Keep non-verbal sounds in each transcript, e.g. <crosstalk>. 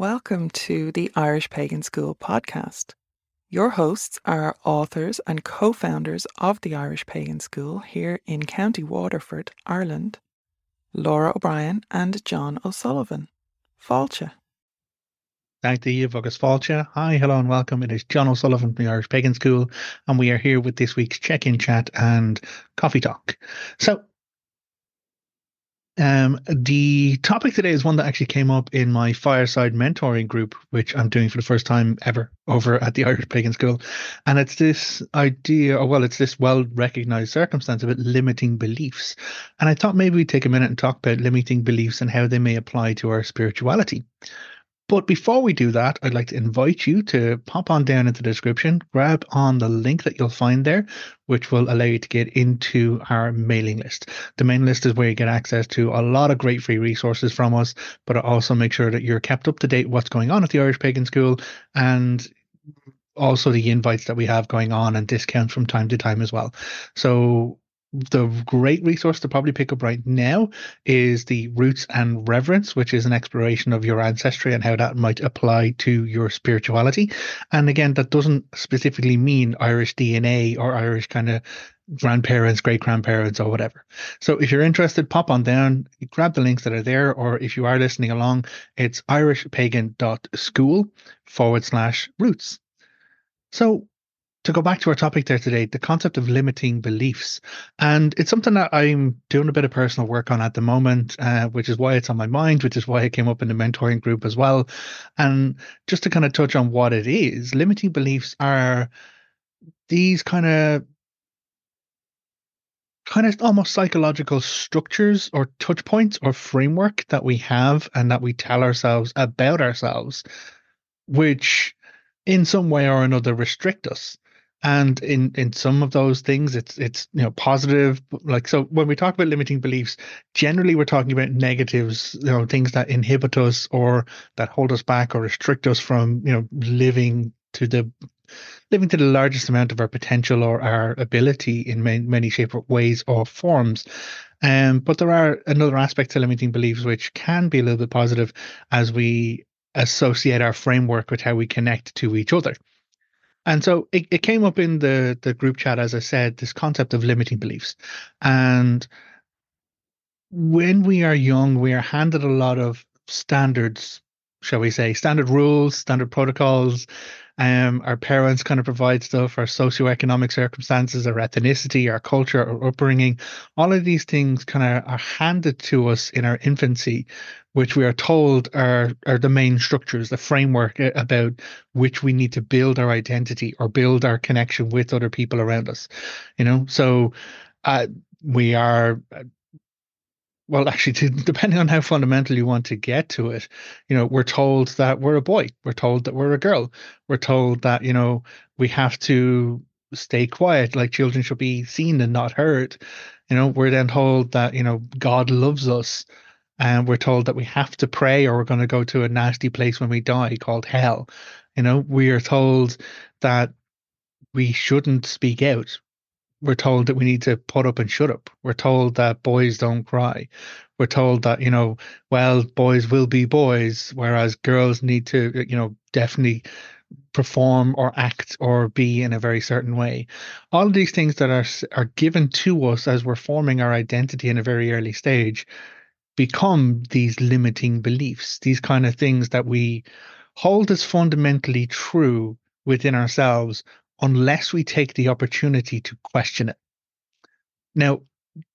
welcome to the Irish Pagan School podcast. Your hosts are authors and co founders of the Irish Pagan School here in County Waterford, Ireland, Lora O'Brien and Jon O'Sullivan. Fáilte. Thank you, Agus Fáilte. Hi, hello, and welcome. It is Jon O'Sullivan from the Irish Pagan School, and we are here with this week's check in chat and coffee talk. So, um, the topic today is one that actually came up in my fireside mentoring group, which I'm doing for the first time ever over at the Irish Pagan School. And it's this idea, or well, it's this well recognized circumstance of it limiting beliefs. And I thought maybe we'd take a minute and talk about limiting beliefs and how they may apply to our spirituality. But before we do that, I'd like to invite you to pop on down into the description, grab on the link that you'll find there, which will allow you to get into our mailing list. The mailing list is where you get access to a lot of great free resources from us, but also make sure that you're kept up to date what's going on at the Irish Pagan School and also the invites that we have going on and discounts from time to time as well. So the great resource to probably pick up right now is the Roots and Reverence, which is an exploration of your ancestry and how that might apply to your spirituality. And again, that doesn't specifically mean Irish DNA or Irish kind of grandparents, great grandparents, or whatever. So if you're interested, pop on down, grab the links that are there, or if you are listening along, it's irishpagan.school forward slash roots. So to go back to our topic there today, the concept of limiting beliefs. And it's something that I'm doing a bit of personal work on at the moment, uh, which is why it's on my mind, which is why it came up in the mentoring group as well. And just to kind of touch on what it is, limiting beliefs are these kind of kind of almost psychological structures or touch points or framework that we have and that we tell ourselves about ourselves, which in some way or another restrict us and in in some of those things it's it's you know positive like so when we talk about limiting beliefs generally we're talking about negatives you know things that inhibit us or that hold us back or restrict us from you know living to the living to the largest amount of our potential or our ability in many, many shape or ways or forms. Um, but there are another aspect to limiting beliefs which can be a little bit positive as we associate our framework with how we connect to each other and so it, it came up in the, the group chat, as I said, this concept of limiting beliefs. And when we are young, we are handed a lot of standards, shall we say, standard rules, standard protocols. Um, our parents kind of provide stuff, our socioeconomic circumstances, our ethnicity, our culture, our upbringing. All of these things kind of are handed to us in our infancy which we are told are are the main structures, the framework uh, about which we need to build our identity or build our connection with other people around us. You know, so uh, we are. Well, actually, to, depending on how fundamental you want to get to it, you know, we're told that we're a boy. We're told that we're a girl. We're told that you know we have to stay quiet, like children should be seen and not heard. You know, we're then told that you know God loves us and we're told that we have to pray or we're going to go to a nasty place when we die called hell. You know, we are told that we shouldn't speak out. We're told that we need to put up and shut up. We're told that boys don't cry. We're told that, you know, well, boys will be boys, whereas girls need to, uh, you know, definitely perform or act or be in a very certain way. All of these things that are are given to us as we're forming our identity in a very early stage become these limiting beliefs, these kind of things that we hold as fundamentally true within ourselves unless we take the opportunity to question it. Now,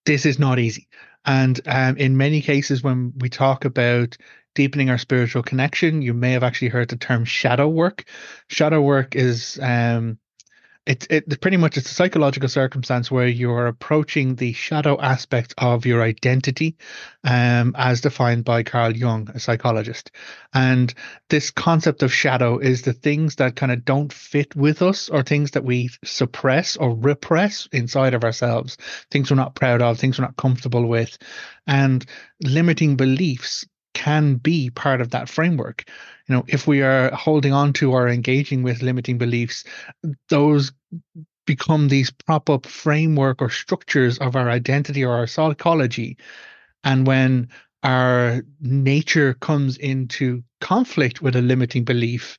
this is not easy. And um, in many cases, when we talk about deepening our spiritual connection, you may have actually heard the term shadow work. Shadow work is um, it's it pretty much it's a psychological circumstance where you're approaching the shadow aspect of your identity um, as defined by carl jung a psychologist. And this concept of shadow is the things that kind of don't fit with us or things that we suppress or repress inside of ourselves things we're not proud of things we're not comfortable with and limiting beliefs can be part of that framework. You know, if we are holding on to or engaging with limiting beliefs, those become these prop up framework or structures of our identity or our psychology. And when our nature comes into conflict with a limiting belief,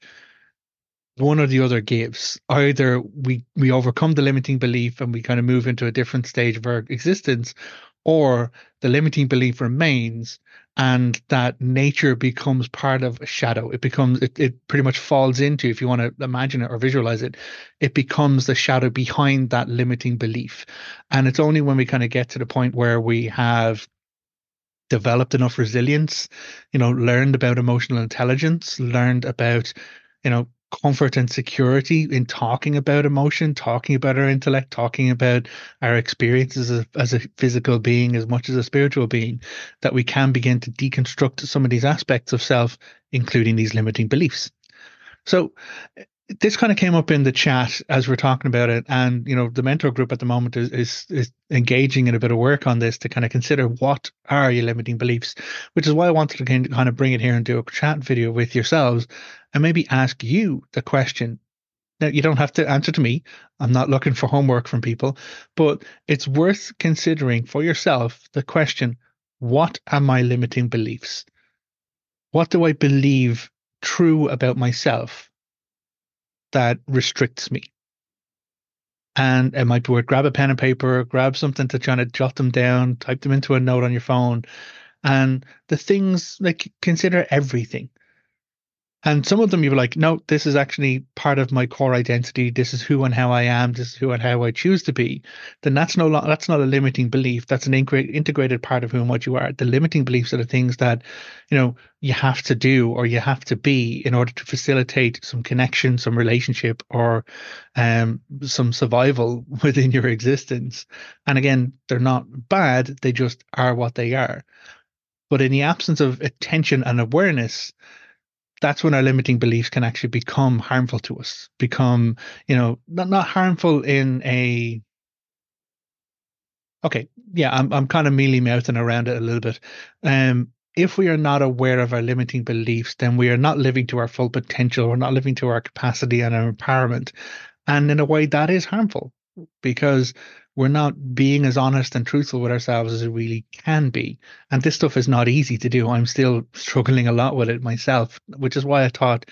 one or the other gives. Either we we overcome the limiting belief and we kind of move into a different stage of our existence, or the limiting belief remains and that nature becomes part of a shadow. It becomes it, it pretty much falls into, if you want to imagine it or visualize it, it becomes the shadow behind that limiting belief. And it's only when we kind of get to the point where we have developed enough resilience, you know, learned about emotional intelligence, learned about, you know, comfort and security in talking about emotion, talking about our intellect, talking about our experiences as a, as a physical being as much as a spiritual being, that we can begin to deconstruct some of these aspects of self, including these limiting beliefs. So this kind of came up in the chat as we're talking about it, and you know the mentor group at the moment is, is is engaging in a bit of work on this to kind of consider what are your limiting beliefs, which is why I wanted to kind of bring it here and do a chat video with yourselves, and maybe ask you the question. Now you don't have to answer to me. I'm not looking for homework from people, but it's worth considering for yourself the question: What are my limiting beliefs? What do I believe true about myself? That restricts me. And it might be worth grab a pen and paper, grab something to try to jot them down, type them into a note on your phone. And the things like consider everything. And some of them you were like, no, this is actually part of my core identity. This is who and how I am. This is who and how I choose to be. Then that's no that's not a limiting belief. That's an integrated part of who and what you are. The limiting beliefs are the things that, you know, you have to do or you have to be in order to facilitate some connection, some relationship, or um, some survival <laughs> within your existence. And again, they're not bad. They just are what they are. But in the absence of attention and awareness, that's when our limiting beliefs can actually become harmful to us become you know not, not harmful in a okay yeah i'm, I'm kind of mealy mouthing around it a little bit. Um if we are not aware of our limiting beliefs then we are not living to our full potential we're not living to our capacity and our empowerment. And in a way that is harmful because we're not being as honest and truthful with ourselves as we really can be. And this stuff is not easy to do. I'm still struggling a lot with it myself, which is why I thought,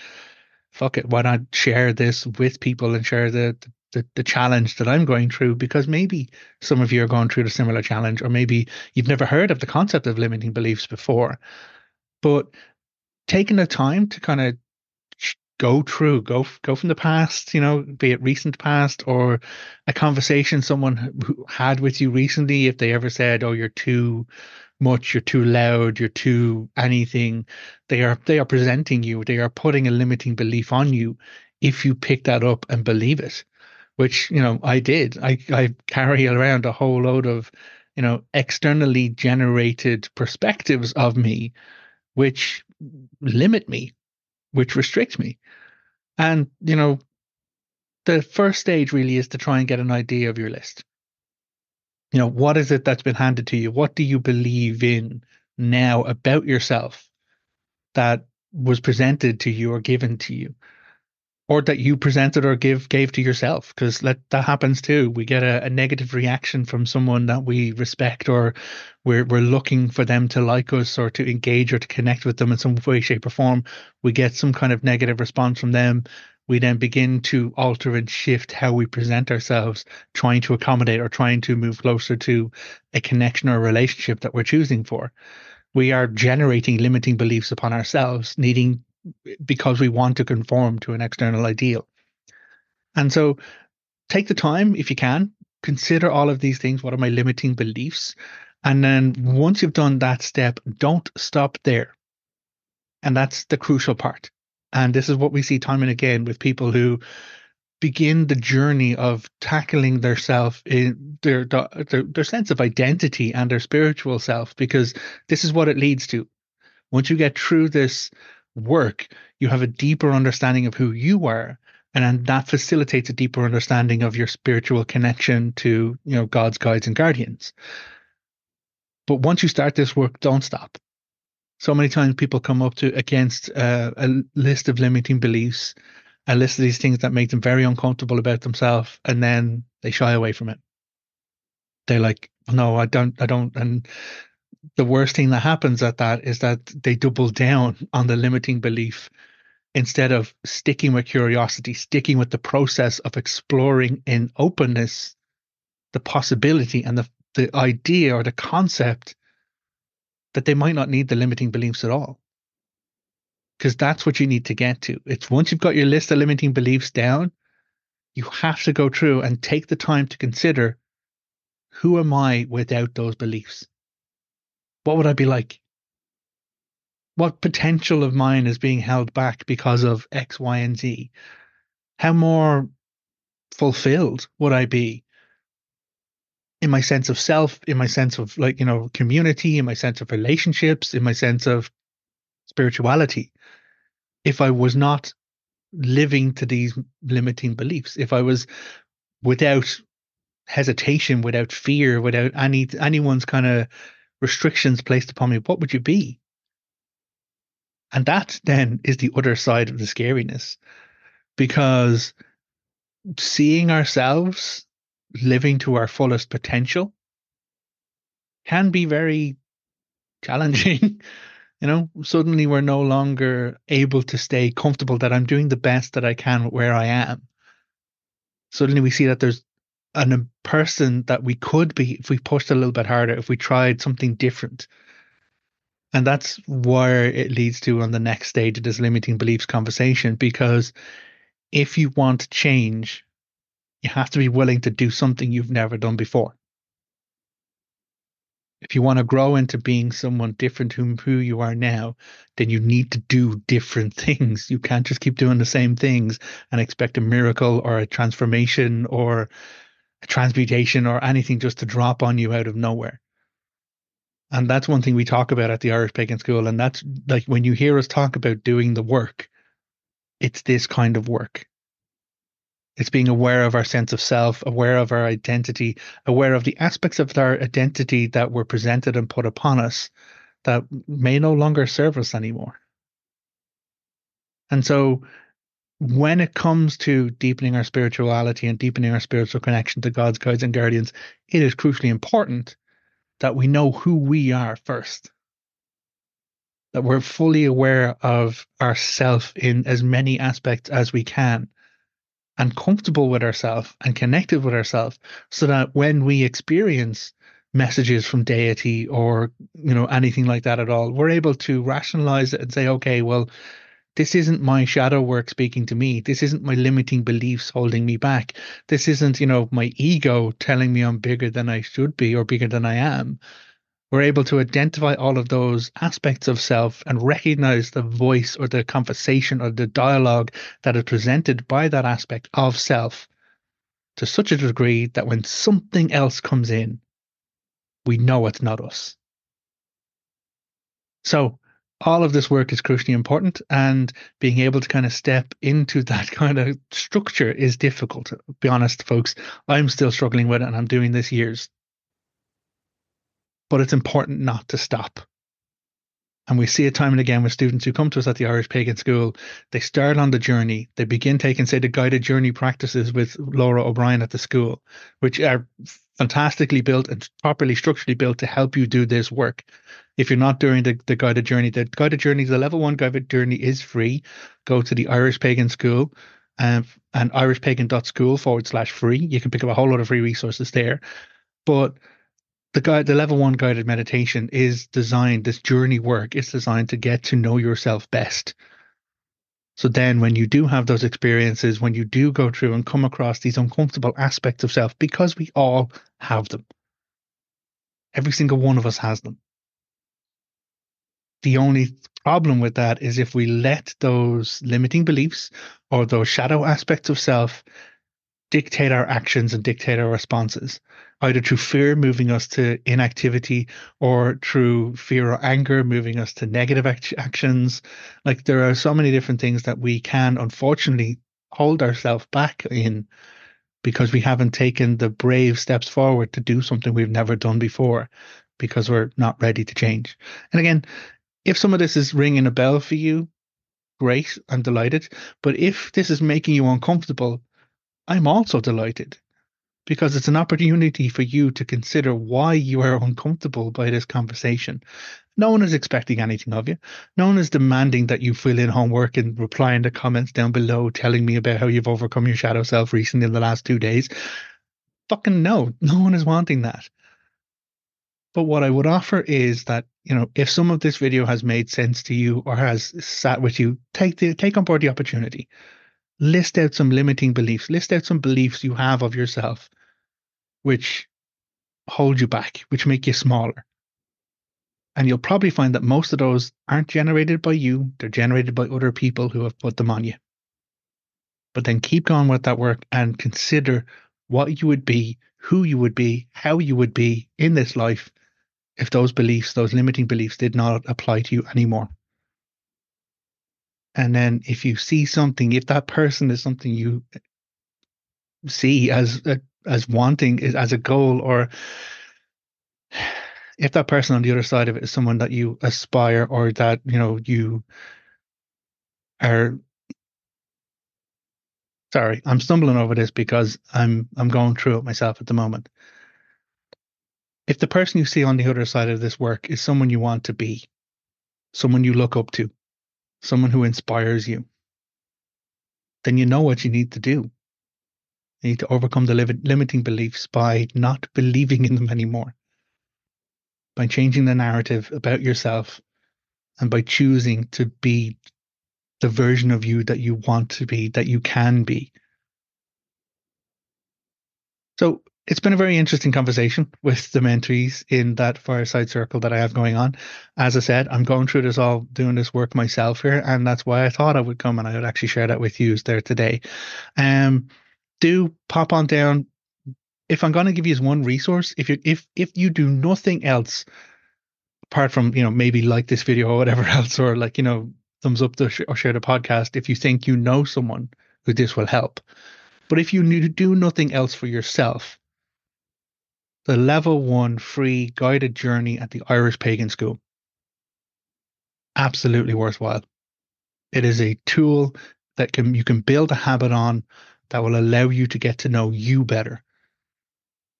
fuck it, why not share this with people and share the, the, the challenge that I'm going through? Because maybe some of you are going through a similar challenge, or maybe you've never heard of the concept of limiting beliefs before. But taking the time to kind of go through go go from the past you know be it recent past or a conversation someone who had with you recently if they ever said oh you're too much you're too loud you're too anything they are they are presenting you they are putting a limiting belief on you if you pick that up and believe it which you know i did. I i carry around a whole load of you know externally generated perspectives of me which limit me which restrict me. And, you know, the first stage really is to try and get an idea of your list. You know, what is it that's been handed to you? What do you believe in now about yourself that was presented to you or given to you? Or that you presented or give gave to yourself because that that happens too. We get a, a, negative reaction from someone that we respect or we're we're looking for them to like us or to engage or to connect with them in some way shape or form. We get some kind of negative response from them. We then begin to alter and shift how we present ourselves trying to accommodate or trying to move closer to a connection or a relationship that we're choosing for. We are generating limiting beliefs upon ourselves needing because we want to conform to an external ideal. And so take the time if you can, consider all of these things. What are my limiting beliefs? And then once you've done that step, don't stop there. And that's the crucial part. And this is what we see time and again with people who begin the journey of tackling their self in their, their their sense of identity and their spiritual self because this is what it leads to once you get through this work, you have a deeper understanding of who you are. And that facilitates a deeper understanding of your spiritual connection to, you know, gods guides and guardians. But once you start this work, don't stop. So many times people come up to against uh, a list of limiting beliefs, a list of these things that make them very uncomfortable about themselves, and then they shy away from it. They're like, "No, I don't, I don't," and the worst thing that happens at that is that they double down on the limiting belief instead of sticking with curiosity, sticking with the process of exploring in openness the possibility and the, the idea or the concept that they might not need the limiting beliefs at all. Because that's what you need to get to. It's once you've got your list of limiting beliefs down, you have to go through and take the time to consider who am I without those beliefs? What would I be like? What potential of mine is being held back because of X, Y, and Z? How more fulfilled would I be in my sense of self, in my sense of like, you know, community, in my sense of relationships, in my sense of spirituality, if I was not living to these limiting beliefs, if I was without hesitation, without fear, without any anyone's kind of restrictions placed upon me, what would you be? And that then is the other side of the scariness because seeing ourselves living to our fullest potential can be very challenging. <laughs> you know, suddenly we're no longer able to stay comfortable that I'm doing the best that I can where I am. Suddenly we see that there's an, a person that we could be if we pushed a little bit harder, if we tried something different. And that's where it leads to on the next stage of this limiting beliefs conversation. Because if you want change, you have to be willing to do something you've never done before. If you want to grow into being someone different whom who you are now, then you need to do different <laughs> things. You can't just keep doing the same things and expect a miracle or a transformation or transmutation or anything just to drop on you out of nowhere. And that's one thing we talk about at the Irish Pagan School. And that's like when you hear us talk about doing the work, it's this kind of work. It's being aware of our sense of self, aware of our identity, aware of the aspects of our identity that were presented and put upon us that may no longer serve us anymore. And so when it comes to deepening our spirituality and deepening our spiritual connection to gods guides and guardians, it is crucially important that we know who we are first. That we're fully aware of ourself in as many aspects as we can and comfortable with ourselves and connected with ourselves so that when we experience messages from deity or you know anything like that at all we're able to rationalize it and say okay well this isn't my shadow work speaking to me. This isn't my limiting beliefs holding me back. This isn't, you know, my ego telling me I'm bigger than I should be or bigger than I am. We're able to identify all of those aspects of self and recognize the voice or the conversation or the dialogue that is presented by that aspect of self to such a degree that when something else comes in, we know it's not us. So, all of this work is crucially important and being able to kind of step into that <laughs> kind of structure is difficult. To be honest folks i'm still struggling with it and i'm doing this years. But it's important not to stop and we see it time and again with students who come to us at the Irish Pagan School. They start on the journey. They begin taking, say, the guided journey practices with Lora O'Brien at the school, which are fantastically built and properly structurally built to help you do this work if you're not doing the, the guided journey, the guided journey, the level one guided journey is free. Go to the Irish Pagan School um, and irishpagan.school forward slash free. You can pick up a whole lot of free resources there. But the the level one guided meditation is designed, this journey work is designed to get to know yourself best. So then when you do have those experiences, when you do go through and come across these uncomfortable aspects of self, because we all have them. Every single one of us has them. The only problem with that is if we let those limiting beliefs or those shadow aspects of self dictate our actions and dictate our responses, either through fear moving us to inactivity or through fear or anger moving us to negative act- actions. Like there are so many different things that we can unfortunately hold ourselves back in because we haven't taken the brave steps forward to do something we've never done before because we're not ready to change. And again, if some of this is ringing a bell for you, great, I'm delighted. But if this is making you uncomfortable, I'm also delighted because it's an opportunity for you to consider why you are uncomfortable by this conversation. No one is expecting anything of you. No one is demanding that you fill in homework and reply in the comments down below telling me about how you've overcome your shadow self recently in the last two days. Fucking no. No one is wanting that. But what I would offer is that, you know, if some of this video has made sense to you or has sat with you, take the take on board the opportunity. List out some limiting beliefs. List out some beliefs you have of yourself which hold you back, which make you smaller. And you'll probably find that most of those aren't generated by you, they're generated by other people who have put them on you. But then keep going with that work and consider what you would be, who you would be, how you would be in this life if those beliefs, those limiting beliefs, did not apply to you anymore. And then if you see something, if that person is something you see as as wanting as a goal or if that person on the other side of it is someone that you aspire or that you know you are sorry i'm stumbling over this because i'm i'm going through it myself at the moment. If the person you see on the other side of this work is someone you want to be someone you look up to someone who inspires you then you know what you need to do you need to overcome the limiting beliefs by not believing in them anymore, by changing the narrative about yourself, and by choosing to be the version of you that you want to be, that you can be. So it's been a very interesting conversation with the mentees in that fireside circle that I have going on. As I said, I'm going through this all, doing this work myself here, and that's why I thought I would come and I would actually share that with you there today. Um, do pop on down. If I'm going to give you one resource, if you if if you do nothing else apart from you know maybe like this video or whatever <laughs> else, or like you know thumbs up the sh- or share the podcast if you think you know someone who this will help. But if you do nothing else for yourself, the level one free guided journey at the Irish Pagan School. Absolutely worthwhile. It is a tool that can you can build a habit on that will allow you to get to know you better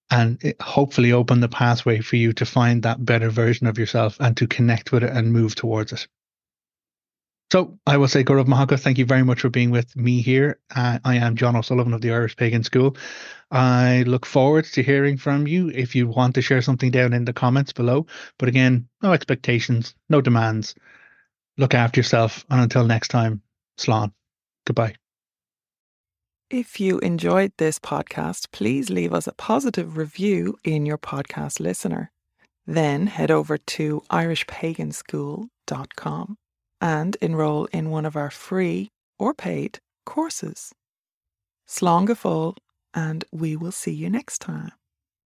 and hopefully open the pathway for you to find that better version of yourself and to connect with it and move towards it. So I will say, go raibh maith agat, thank you very much for being with me here. Uh, I am Jon O'Sullivan of the Irish Pagan School. I look forward to hearing from you if you want to share something down in the comments below. But again, no expectations, no demands. Look after yourself. And until next time, Slán. Goodbye. If you enjoyed this podcast, please leave us a positive review in your podcast listener. Then head over to irishpaganschool.com and enroll in one of our free or paid courses. Slán and we will see you next time.